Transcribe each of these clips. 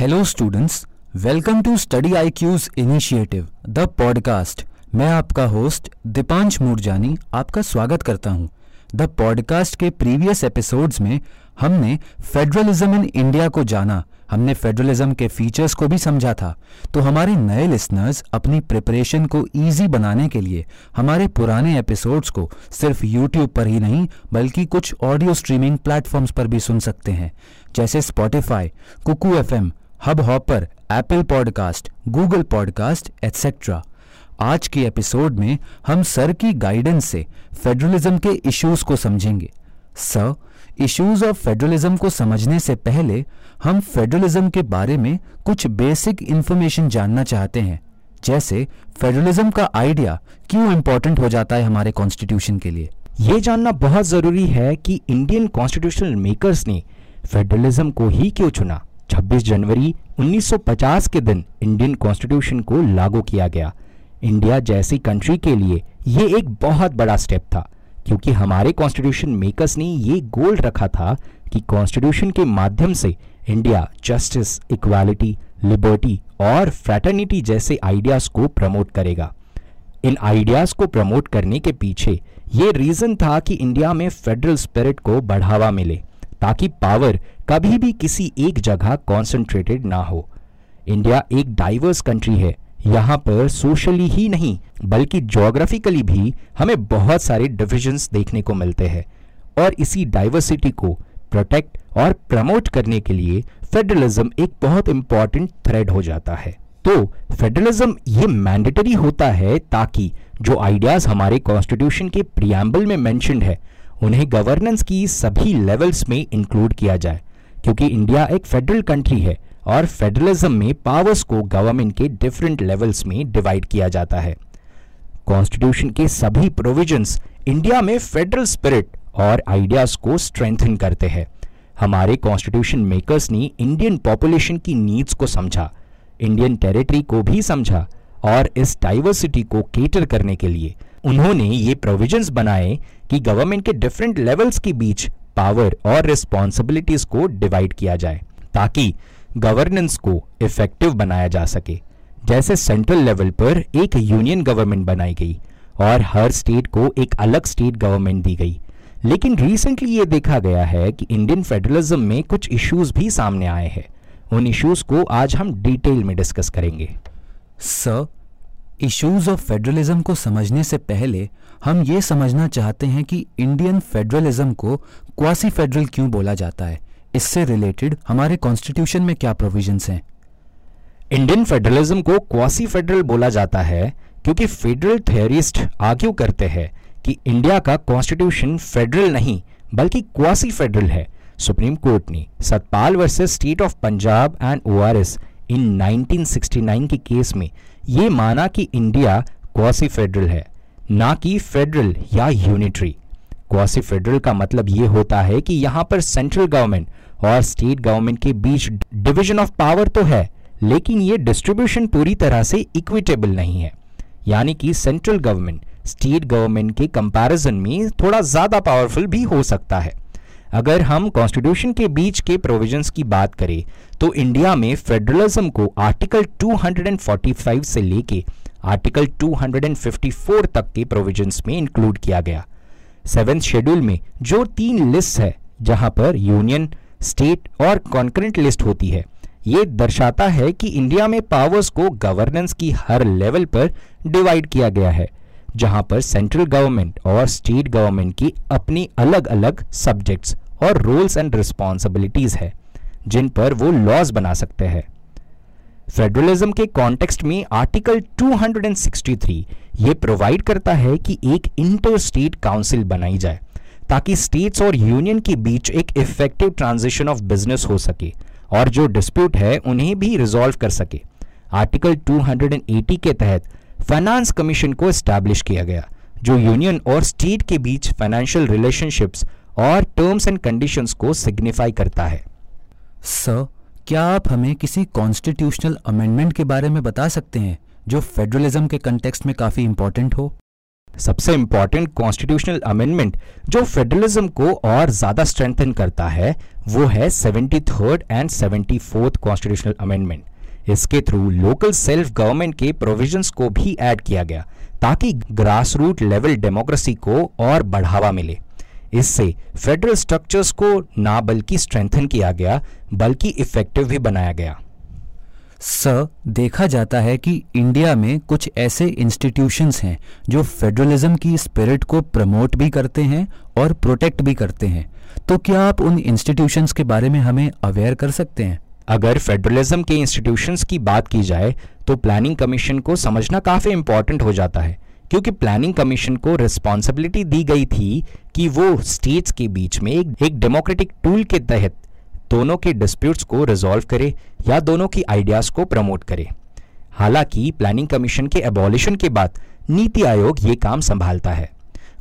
Hello students welcome to study I Q's initiative the podcast मैं आपका host Deepansh Moorjani आपका स्वागत करता हूँ। द पॉडकास्ट के प्रीवियस एपिसोड्स में हमने फेडरलिज्म इन इंडिया को जाना। हमने फेडरलिज्म के फीचर्स को भी समझा था। तो हमारे नए लिसनर्स अपनी प्रिपरेशन को इजी बनाने के लिए हमारे पुराने एपिसोड्स को सिर्फ़ यूट्यूब पर ही नहीं, बल्कि कुछ ऑडियो स्ट्रीमिंग प्लेटफॉर्म्स पर भी सुन सकते हैं। जैसे Spotify Kuku F Hubhopper Apple podcast Google podcast etcetera आज के एपिसोड में हम सर की गाइडेंस से फेडरलिज्म के इश्यूज़ को समझेंगे। सर इश्यूज़ ऑफ़ फेडरलिज्म को समझने से पहले हम फेडरलिज्म के बारे में कुछ बेसिक इंफॉर्मेशन जानना चाहते हैं। जैसे फेडरलिज्म का आइडिया क्यों इंपॉर्टेंट हो जाता है हमारे कॉन्स्टिट्यूशन के लिए? ये जानना बहुत ज़रूरी है कि इंडियन कॉन्स्टिट्यूशनल मेकर्स ने फेडरलिज्म को ही क्यों चुना। 26 जनवरी 1950 के दिन इंडियन कॉन्स्टिट्यूशन को लागू किया गया। इंडिया जैसी कंट्री के लिए ये एक बहुत बड़ा स्टेप था, क्योंकि हमारे कॉन्स्टिट्यूशन मेकर्स ने ये गोल रखा था कि कॉन्स्टिट्यूशन के माध्यम से इंडिया जस्टिस, इक्वालिटी, लिबर्टी और फ्रेटर्निटी जैसे आइडियाज़ को प्रमोट करेगा। इन आइडियाज़ को प्रमोट करने के पीछे ये रीजन था कि इंडिया में फेडरल स्पिरिट को बढ़ावा मिले, ताकि पावर कभी भी किसी एक जगह कॉन्सेंट्रेटेड ना हो। इंडिया एक डाइवर्स कंट्री है। यहाँ पर सोशली ही नहीं, बल्कि जोग्राफिकली भी हमें बहुत सारे डिविजन्स देखने को मिलते हैं। और इसी डाइवर्सिटी को प्रोटेक्ट और प्रमोट करने के लिए फेडरलिज्म एक बहुत इंपॉर्टेंट थ्रेड हो जाता है। तो फेडरलिज्म ये मैंडेटरी होता है ताकि जो आइडियाज़ हमारे कॉन्स्टिट्यूशन के प्रियम्बल में मेंशनड है, उन्हें गवर्नेंस की सभी लेवल्स में इंक्लूड किया जाए। क्योंकि इंडिया एक फेडरल कंट्री है और फेडरलिज्म में पावर्स को गवर्नमेंट के डिफरेंट लेवल्स में डिवाइड किया जाता है। कॉन्स्टिट्यूशन के सभी प्रोविजंस इंडिया में फेडरल स्पिरिट और आइडियाज़ को स्ट्रेंथन करते हैं। हमारे कॉन्स्टिट्यूशन मेकर्स ने इंडियन पॉपुलेशन की नीड्स को समझा इंडियन टेरिटरी को भी समझा और इस डाइवर्सिटी को केटर करने के लिए उन्होंने ये प्रोविजंस बनाए कि गवर्नमेंट के डिफरेंट लेवल्स के बीच पावर और रिस्पॉन्सिबिलिटीज को डिवाइड किया जाए, ताकि गवर्नेंस को इफ़ेक्टिव बनाया जा सके। जैसे सेंट्रल लेवल पर एक यूनियन गवर्नमेंट बनाई गई और हर स्टेट को एक अलग स्टेट गवर्नमेंट दी गई। लेकिन रिसेंटली ये देखा गया है कि इंडियन फेडरलिज्म में कुछ इश्यूज़ भी सामने आए हैं। उन इश्यूज़ को आज हम डिटेल में डिस्कस करेंगे। सर इश्यूज़ ऑफ़ फेडरलिज्म को समझने से पहले हम ये समझना चाहते हैं कि इंडियन फेडरलिज्म को क्वासी फेडरल क्यों बोला जाता है? इससे रिलेटेड हमारे कॉन्स्टिट्यूशन में क्या प्रोविजंस हैं? इंडियन फेडरलिज्म को क्वासी फेडरल बोला जाता है क्योंकि फेडरल थियरिस्ट आर्ग्यू करते हैं कि इंडिया का कॉन्स्टिट्यूशन फेडरल नहीं, बल्कि क्वासी फेडरल है। सुप्रीम कोर्ट ने Satpal versus State of Punjab and ORS in 1969 के केस में ये माना कि इंडिया क्वासी फेडरल है। ना कि फेडरल या यूनिटरी क्वासी फेडरल का मतलब ये होता है कि यहाँ पर सेंट्रल गवर्नमेंट और स्टेट गवर्नमेंट के बीच डिवीज़न ऑफ़ पावर तो है, लेकिन ये डिस्ट्रीब्यूशन पूरी तरह से इक्विटेबल नहीं है। यानी कि सेंट्रल गवर्नमेंट स्टेट गवर्नमेंट के कंपैरिजन में थोड़ा ज़्यादा पावरफुल भी हो सकता है। अगर हम कॉन्स्टिट्यूशन के बीच के प्रोविजंस की बात करें तो इंडिया में फेडरलिज्म को आर्टिकल 245 से लेके आर्टिकल 254 तक के प्रोविजंस में इंक्लूड किया गया। सेवेंथ शेड्यूल में जो तीन लिस्ट है, जहाँ पर यूनियन स्टेट और कॉन्करेंट लिस्ट होती है, ये दर्शाता है कि इंडिया में पावर्स को गवर्नेंस की हर लेवल पर डिवाइड किया गया है, जहाँ पर सेंट्रल गवर्नमेंट और स्टेट गवर्नमेंट की अपनी अलग अलग सब्जेक्ट्स और रोल्स एंड रिस्पॉन्सिबिलिटीज है, जिन पर वो लॉज बना सकते हैं। फेडरलिज्म के कॉन्टेक्स्ट में आर्टिकल 263 ये प्रोवाइड करता है कि एक इंटर स्टेट काउंसिल बनाई जाए, ताकि स्टेट्स और यूनियन के बीच एक इफ़ेक्टिव ट्रांजिशन ऑफ़ बिज़नेस हो सके, और जो डिस्प्यूट है उन्हें भी रिजॉल्व कर सके। आर्टिकल 280 के तहत फाइनेंस कमीशन को एस्टैब्लिश किया गया, जो यूनियन और स्टेट के बीच फाइनेंशियल रिलेशनशिप्स और टर्म्स एंड कंडीशंस को सिग्निफाई करता है। सर क्या आप हमें किसी कॉन्स्टिट्यूशनल अमेंडमेंट के बारे में बता सकते हैं, जो फेडरलिज्म के कंटेक्स्ट में काफ़ी इंपॉर्टेंट हो? सबसे इंपॉर्टेंट कॉन्स्टिट्यूशनल अमेंडमेंट जो फेडरलिज्म को और ज़्यादा स्ट्रेंथन करता है, वो है seventy third and seventy fourth constitutional amendment इसके थ्रू लोकल सेल्फ गवर्नमेंट के प्रोविजंस को भी ऐड किया गया, ताकि ग्रास रूट लेवल डेमोक्रेसी को और बढ़ावा मिले। इससे फेडरल स्ट्रक्चर्स को ना बल्कि स्ट्रेंथन किया गया बल्कि इफ़ेक्टिव भी बनाया गया। सर देखा जाता है कि इंडिया में कुछ ऐसे इंस्टीट्यूशंस हैं जो फेडरलिज्म की स्पिरिट को प्रमोट भी करते हैं और प्रोटेक्ट भी करते हैं। तो क्या आप उन इंस्टीट्यूशंस के बारे में हमें अवेयर कर सकते हैं? अगर फेडरलिज्म के इंस्टीट्यूशंस की बात की जाए तो प्लानिंग कमीशन को समझना काफ़ी इंपॉर्टेंट हो जाता है। क्योंकि प्लानिंग कमीशन को रिस्पॉन्सिबिलिटी दी गई थी कि वो स्टेट्स के बीच में एक, डेमोक्रेटिक टूल के तहत दोनों के डिस्प्यूट्स को रिजॉल्व करे या दोनों की आइडियाज़ को प्रमोट करे। हालाँकि प्लानिंग कमीशन के एबॉलिशन के बाद नीति आयोग ये काम संभालता है।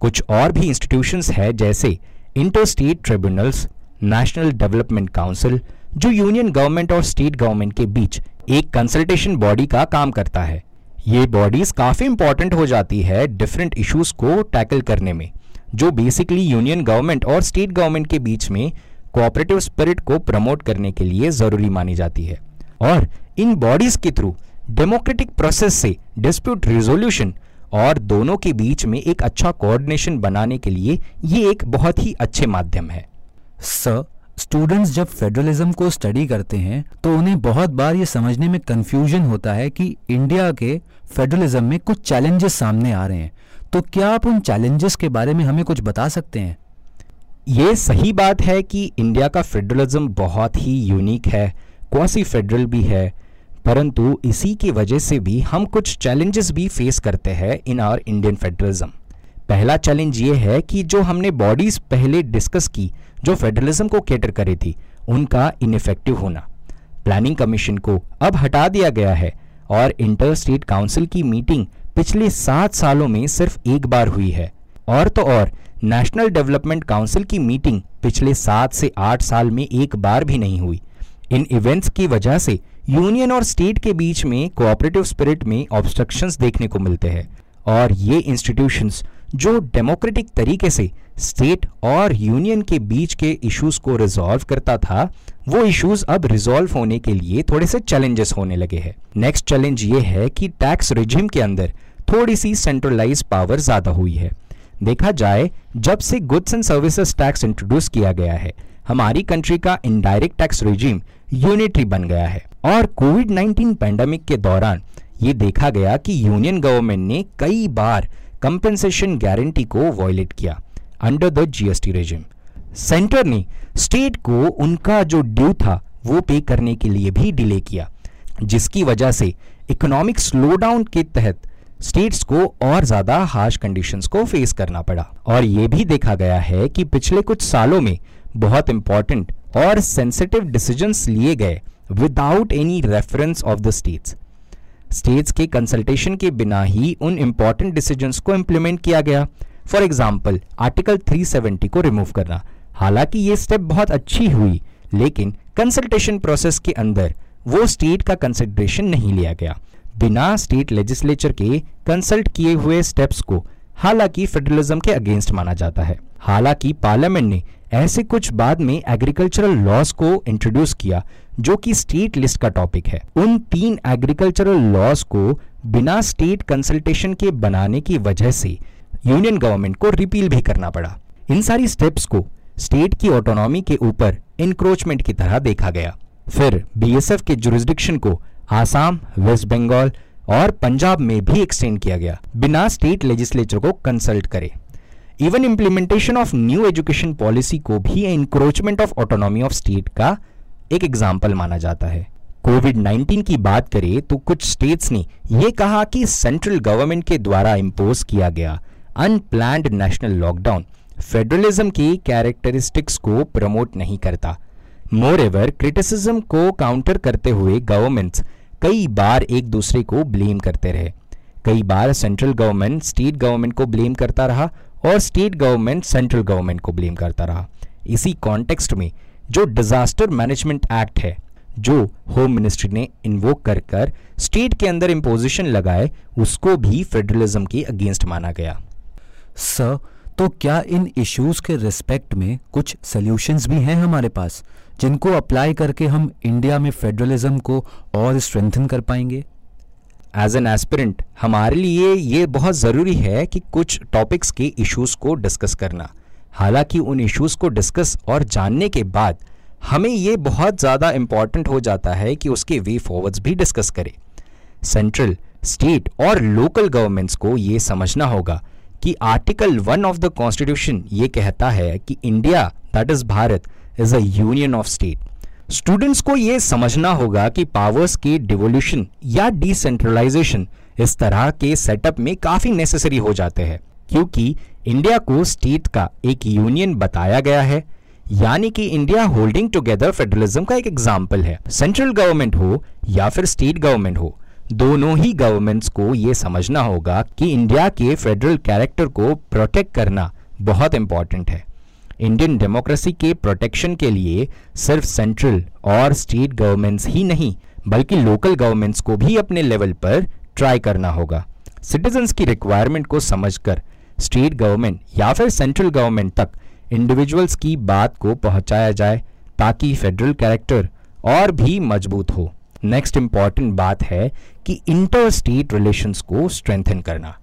कुछ और भी इंस्टीट्यूशंस है जैसे inter state tribunals national development council जो यूनियन गवर्नमेंट और स्टेट गवर्नमेंट के बीच एक कंसल्टेशन बॉडी का काम करता है। ये बॉडीज काफ़ी इंपॉर्टेंट हो जाती है डिफरेंट इश्यूज़ को टैकल करने में, जो बेसिकली यूनियन गवर्नमेंट और स्टेट गवर्नमेंट के बीच में कोऑपरेटिव स्पिरिट को प्रमोट करने के लिए ज़रूरी मानी जाती है। और इन बॉडीज के थ्रू डेमोक्रेटिक प्रोसेस से डिस्प्यूट रिजोल्यूशन और दोनों के बीच में एक अच्छा कोऑर्डिनेशन बनाने के लिए ये एक बहुत ही अच्छे माध्यम है। सर स्टूडेंट्स जब फेडरलिज्म को स्टडी करते हैं तो उन्हें बहुत बार ये समझने में कंफ्यूजन होता है कि इंडिया के फेडरलिज्म में कुछ चैलेंजेस सामने आ रहे हैं। तो क्या आप उन चैलेंजेस के बारे में हमें कुछ बता सकते हैं? ये सही बात है कि इंडिया का फेडरलिज्म बहुत ही यूनिक है क्वासी फेडरल भी है, परंतु इसी की वजह से भी हम कुछ चैलेंजेस भी फेस करते हैं इन आवर इंडियन फेडरलिज्म पहला चैलेंज ये है कि जो हमने बॉडीज पहले डिस्कस की, जो फेडरलिज्म को कैटर करी थी, उनका इनफेक्टिव होना। प्लानिंग कमीशन को अब हटा दिया गया है और इंटर स्टेट काउंसिल की मीटिंग पिछले सात सालों में सिर्फ़ एक बार हुई है। और तो और नेशनल डेवलपमेंट काउंसिल की मीटिंग पिछले सात से आठ साल में एक बार भी नहीं हुई। इन इवेंट्स की वजह से यूनियन और स्टेट के बीच में कोऑपरेटिव स्पिरिट में ऑब्स्ट्रक्शंस देखने को मिलते हैं। और ये इंस्टीट्यूशंस जो डेमोक्रेटिक तरीके से स्टेट और यूनियन के बीच के इश्यूज़ को रिजॉल्व करता था, वो इश्यूज़ अब रिजॉल्व होने के लिए थोड़े से चैलेंजेस होने लगे हैं। नेक्स्ट चैलेंज ये है कि टैक्स रिजिम के अंदर थोड़ी सी सेंट्रलाइज पावर ज़्यादा हुई है। देखा जाए, जब से goods and services tax introduce किया गया है, हमारी कंट्री का इनडायरेक्ट टैक्स रिजीम यूनिटरी बन गया है। और कोविड 19 पैंडेमिक के दौरान ये देखा गया कि यूनियन गवर्नमेंट ने कई बार कंपेंसेशन गारंटी को वॉयलेट किया under the GST regime centre ने स्टेट को उनका जो ड्यू था, वो पे करने के लिए भी डिले किया, जिसकी वजह से इकोनॉमिक स्लोडाउन के तहत स्टेट्स को और ज़्यादा हार्श कंडीशंस को फेस करना पड़ा। और यह भी देखा गया है कि पिछले कुछ सालों में बहुत इंपॉर्टेंट और सेंसिटिव डिसीजंस लिए गए without any reference of the states states के कंसल्टेशन के बिना ही उन इंपॉर्टेंट डिसीजंस को इंप्लीमेंट किया गया। फॉर एग्ज़ाम्पल आर्टिकल 370 को रिमूव करना। हालाँकि ये स्टेप बहुत अच्छी हुई, लेकिन कंसल्टेशन प्रोसेस के अंदर वो स्टेट का कंसिडरेशन नहीं लिया गया। बिना स्टेट लेजिस्लेचर के कंसल्ट किए हुए स्टेप्स को, हालाँकि फेडरलिज्म के अगेंस्ट माना जाता है। हालाँकि पार्लियामेंट ने ऐसे कुछ बाद में एग्रीकल्चरल लॉज को इंट्रोड्यूस किया, जो कि स्टेट लिस्ट का टॉपिक है। उन तीन एग्रीकल्चरल लॉज को बिना स्टेट कंसल्टेशन के बनाने की वजह से यूनियन गवर्नमेंट को रिपील भी करना पड़ा। इन सारी स्टेप्स को स्टेट की ऑटोनॉमी के ऊपर इंक्रोचमेंट की तरह देखा गया। फिर बीएसएफ के जुरिस्डिक्शन को आसाम वेस्ट बंगाल और पंजाब में भी एक्सटेंड किया गया। बिना स्टेट लेजिस्लेचर को कंसल्ट करे। Even implementation of new education policy को भी encroachment of autonomy of state का एक एग्ज़ाम्पल माना जाता है। कोविड 19 की बात करें तो कुछ स्टेट्स ने यह कहा कि सेंट्रल गवर्नमेंट के द्वारा इंपोज किया गया अनप्लैंड नेशनल लॉकडाउन फेडरलिज्म की कैरेक्टरिस्टिक्स को प्रमोट नहीं करता। मोर एवर क्रिटिसिज्म को काउंटर करते हुए गवर्नमेंट्स कई बार एक दूसरे को ब्लेम करते रहे। कई बार सेंट्रल गवर्नमेंट स्टेट गवर्नमेंट को ब्लेम करता रहा और स्टेट गवर्नमेंट सेंट्रल गवर्नमेंट को ब्लेम करता रहा। इसी कॉन्टेक्स्ट में जो डिजास्टर मैनेजमेंट एक्ट है, जो होम मिनिस्ट्री ने इन्वोक कर कर स्टेट के अंदर इम्पोजिशन लगाए, उसको भी फेडरलिज्म के अगेंस्ट माना गया। सर तो क्या इन इश्यूज़ के रिस्पेक्ट में कुछ सॉल्यूशंस भी हैं हमारे पास, जिनको अप्लाई करके हम इंडिया में फेडरलिज्म को और स्ट्रेंथन कर पाएँगे? एज एन एस्पिरेंट हमारे लिए ये बहुत ज़रूरी है कि कुछ टॉपिक्स के इश्यूज़ को डिस्कस करना। हालाँकि उन इश्यूज़ को डिस्कस और जानने के बाद हमें ये बहुत ज़्यादा इंपॉर्टेंट हो जाता है कि उसके वे फॉरवर्ड्स भी डिस्कस करें। सेंट्रल स्टेट और लोकल गवर्नमेंट्स को ये समझना होगा कि article one of the constitution ये कहता है कि India that is Bharat is a union of state students को ये समझना होगा कि पावर्स के डिवोल्यूशन या डिसेंट्रलाइजेशन इस तरह के सेटअप में काफ़ी नेसेसरी हो जाते हैं। क्योंकि इंडिया को स्टेट का एक यूनियन बताया गया है। यानी कि इंडिया होल्डिंग टुगेदर फेडरलिज्म का एक एग्ज़ाम्पल है। सेंट्रल गवर्नमेंट हो या फिर स्टेट गवर्नमेंट हो, दोनों ही गवर्नमेंट्स को ये समझना होगा कि इंडिया के फेडरल कैरेक्टर को प्रोटेक्ट करना बहुत इंपॉर्टेंट है। इंडियन डेमोक्रेसी के प्रोटेक्शन के लिए सिर्फ़ सेंट्रल और स्टेट गवर्नमेंट्स ही नहीं, बल्कि लोकल गवर्नमेंट्स को भी अपने लेवल पर ट्राई करना होगा। सिटीजन्स की रिक्वायरमेंट को समझकर स्टेट गवर्नमेंट या फिर सेंट्रल गवर्नमेंट तक इंडिविजुअल्स की बात को पहुँचाया जाए, ताकि फेडरल कैरेक्टर और भी मज़बूत हो। नेक्स्ट इंपॉर्टेंट बात है कि इंटर स्टेट रिलेशंस को स्ट्रेंथन करना।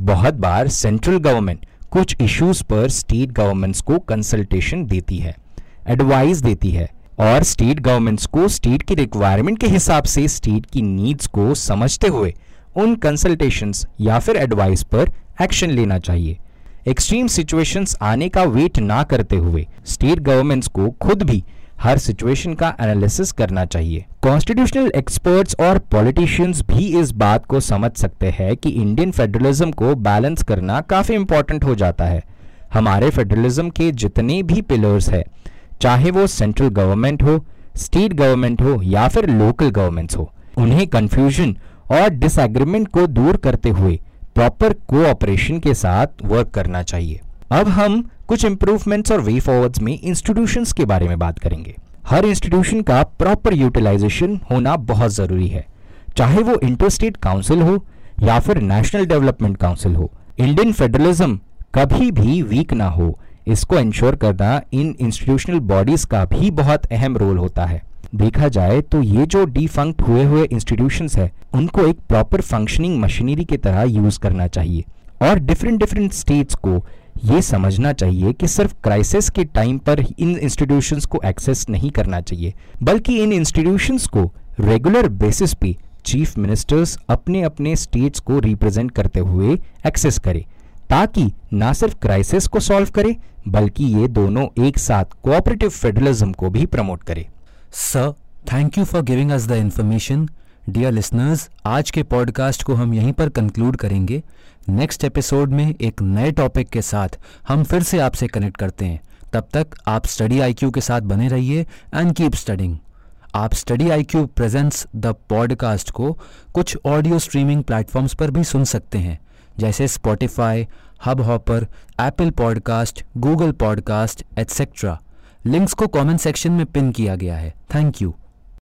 बहुत बार सेंट्रल गवर्नमेंट कुछ इश्यूज़ पर स्टेट गवर्नमेंट्स को कंसल्टेशन देती है एडवाइस देती है और स्टेट गवर्नमेंट्स को स्टेट की रिक्वायरमेंट के हिसाब से स्टेट की नीड्स को समझते हुए उन कंसल्टेशंस या फिर एडवाइस पर एक्शन लेना चाहिए। एक्सट्रीम सिचुएशंस आने का वेट ना करते हुए स्टेट गवर्नमेंट्स को खुद भी हर सिचुएशन का एनालिसिस करना चाहिए। कॉन्स्टिट्यूशनल एक्सपर्ट्स और पॉलिटिशियंस भी इस बात को समझ सकते हैं कि इंडियन फेडरलिज्म को बैलेंस करना काफ़ी इंपॉर्टेंट हो जाता है। हमारे फेडरलिज्म के जितने भी पिलर्स है, चाहे वो सेंट्रल गवर्नमेंट हो स्टेट गवर्नमेंट हो, या फिर लोकल गवर्नमेंट्स हो, उन्हें कंफ्यूजन और डिसएग्रीमेंट को दूर करते हुए प्रॉपर कोऑपरेशन के साथ वर्क करना चाहिए। अब हम कुछ इंप्रूवमेंट्स और वे फॉरवर्ड्स में इंस्टीट्यूशंस के बारे में बात करेंगे। हर इंस्टीट्यूशन का प्रॉपर यूटिलाइजेशन होना बहुत ज़रूरी है। चाहे वो इंटरस्टेट काउंसिल हो या फिर नेशनल डेवलपमेंट काउंसिल हो इंडियन फेडरलिज्म कभी भी वीक ना हो। इसको इंश्योर करना इन इंस्टीट्यूशनल बॉडीज का भी बहुत अहम रोल होता है। देखा जाए तो ये जो डिफंक्ट हुए हुए इंस्टीट्यूशंस है, उनको एक प्रॉपर फंक्शनिंग मशीनरी की तरह यूज़ करना चाहिए। और डिफरेंट डिफरेंट स्टेट्स को ये समझना चाहिए कि सिर्फ़ क्राइसिस के टाइम पर इन इंस्टीट्यूशंस को एक्सेस नहीं करना चाहिए, बल्कि इन इंस्टीट्यूशंस को रेगुलर बेसिस पे चीफ मिनिस्टर्स अपने अपने स्टेट्स को रिप्रेजेंट करते हुए एक्सेस करें, ताकि ना सिर्फ़ क्राइसिस को सॉल्व करे, बल्कि ये दोनों एक साथ कोऑपरेटिव फेडरलिज्म को भी प्रमोट करे। Sir thank you for giving us the information dear listeners आज के पॉडकास्ट को हम यहीं पर कंक्लूड करेंगे। नेक्स्ट एपिसोड में एक नए टॉपिक के साथ हम फिर से आपसे कनेक्ट करते हैं। तब तक आप स्टडी आईक्यू के साथ बने रहिए एंड कीप स्टडिंग आप study I Q presents the podcast को कुछ ऑडियो स्ट्रीमिंग प्लेटफॉर्म्स पर भी सुन सकते हैं। जैसे Spotify Hubhopper Apple podcast Google podcast etcetera links को कमेंट सेक्शन में पिन किया गया है। Thank you